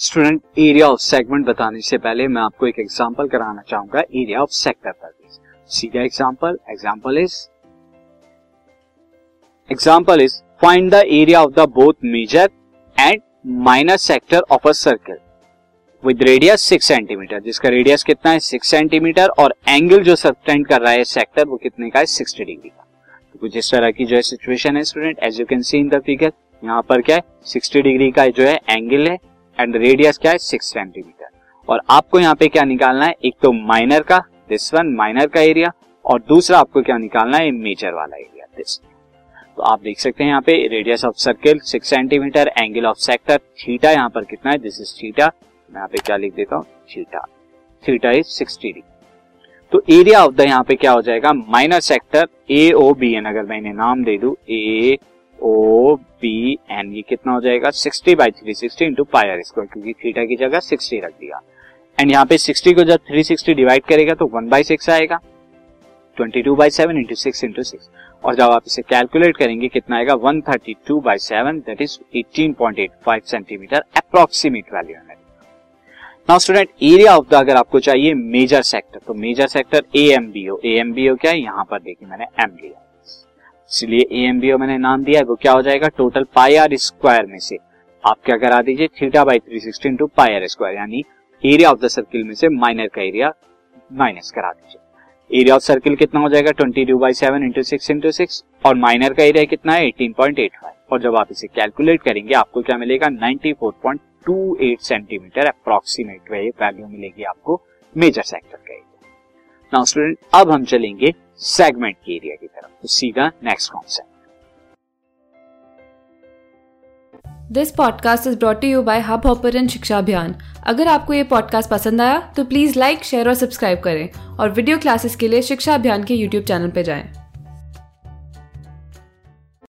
Student area of segment बताने से पहले मैं आपको एक एग्जांपल कराना चाहूँगा एरिया ऑफ़ सेक्टर पर सीधा example example is example is find the area of the both major and minor sector of a circle with radius six centimetre जिसका रेडियस कितना है? सिक्स सेंटीमीटर और एंगल जो सबटेंड कर रहा है सेक्टर वो कितने का है? सिक्सटी डिग्री का। तो कुछ इस तरह की जो है सिचुएशन है student as you can see in the figure यहाँ पर क्या है? सिक्सटी डिग्री का जो है एंगल है। एंड रेडियस क्या है? सिक्स सेंटीमीटर और आपको यहाँ पे क्या निकालना है? एक तो माइनर का दिस वन माइनर का एरिया और दूसरा आपको क्या निकालना है? मेजर वाला एरिया दिस तो आप देख सकते हैं यहाँ पे radius of circle six centimetre angle of sector theta यहाँ पर कितना है? दिस इज़ थीटा मैं यहाँ पे क्या लिख देता हूँ? Theta theta is sixty degree तो एरिया ऑफ़ द यहाँ पे क्या हो जाएगा? Minor sector A O B N अगर मैं इन्हें नाम दे दू ए ओ बी ये कितना हो जाएगा? Sixty by three sixty into pi r square क्योंकि थीटा की जगह सिक्सटी रख दिया। एंड यहाँ पे सिक्सटी को जब थ्री सिक्सटी डिवाइड करेगा तो वन बाई सिक्स आएगा। Twenty two by seven into six into six और जब आप इसे कैलकुलेट करेंगे, कितना आएगा? One thirty two by seven that is eighteen point eight five centimetre approximate value है now student area of the अगर आपको चाहिए मेजर सेक्टर तो major sector A M B O A M B O क्या है? यहाँ पर देखिए मैंने एम लिया इसलिए ए एम बी ओ मैंने नाम दिया है वो क्या हो जाएगा? टोटल पाई आर स्क्वायर में से। आप क्या करा दीजिए? Theta by three sixty into pi r square यानी एरिया ऑफ़ द सर्किल में से माइनर का एरिया माइनस करा दीजिए। एरिया ऑफ़ सर्किल कितना हो जाएगा? Twenty two by seven into six into six और माइनर का एरिया कितना है? एटीन पॉइंट एट फाइव और जब आप इसे कैलकुलेट करेंगे, आपको क्या मिलेगा? Ninety four point two eight centimetre approximate value मिलेगी आपको मेजर सेक्टर का एरिया नाउ स्टूडेंट अब हम चलेंगे सेगमेंट के एरिया की तरफ़। तो सीधा next concept this podcast is brought you by Hubhopper Shiksha Abhiyan अगर आपको ये पॉडकास्ट पसंद आया तो प्लीज़ लाइक शेयर और सब्सक्राइब करें। और वीडियो क्लासेस के लिए शिक्षा अभियान के यूट्यूब चैनल पर जाएँ।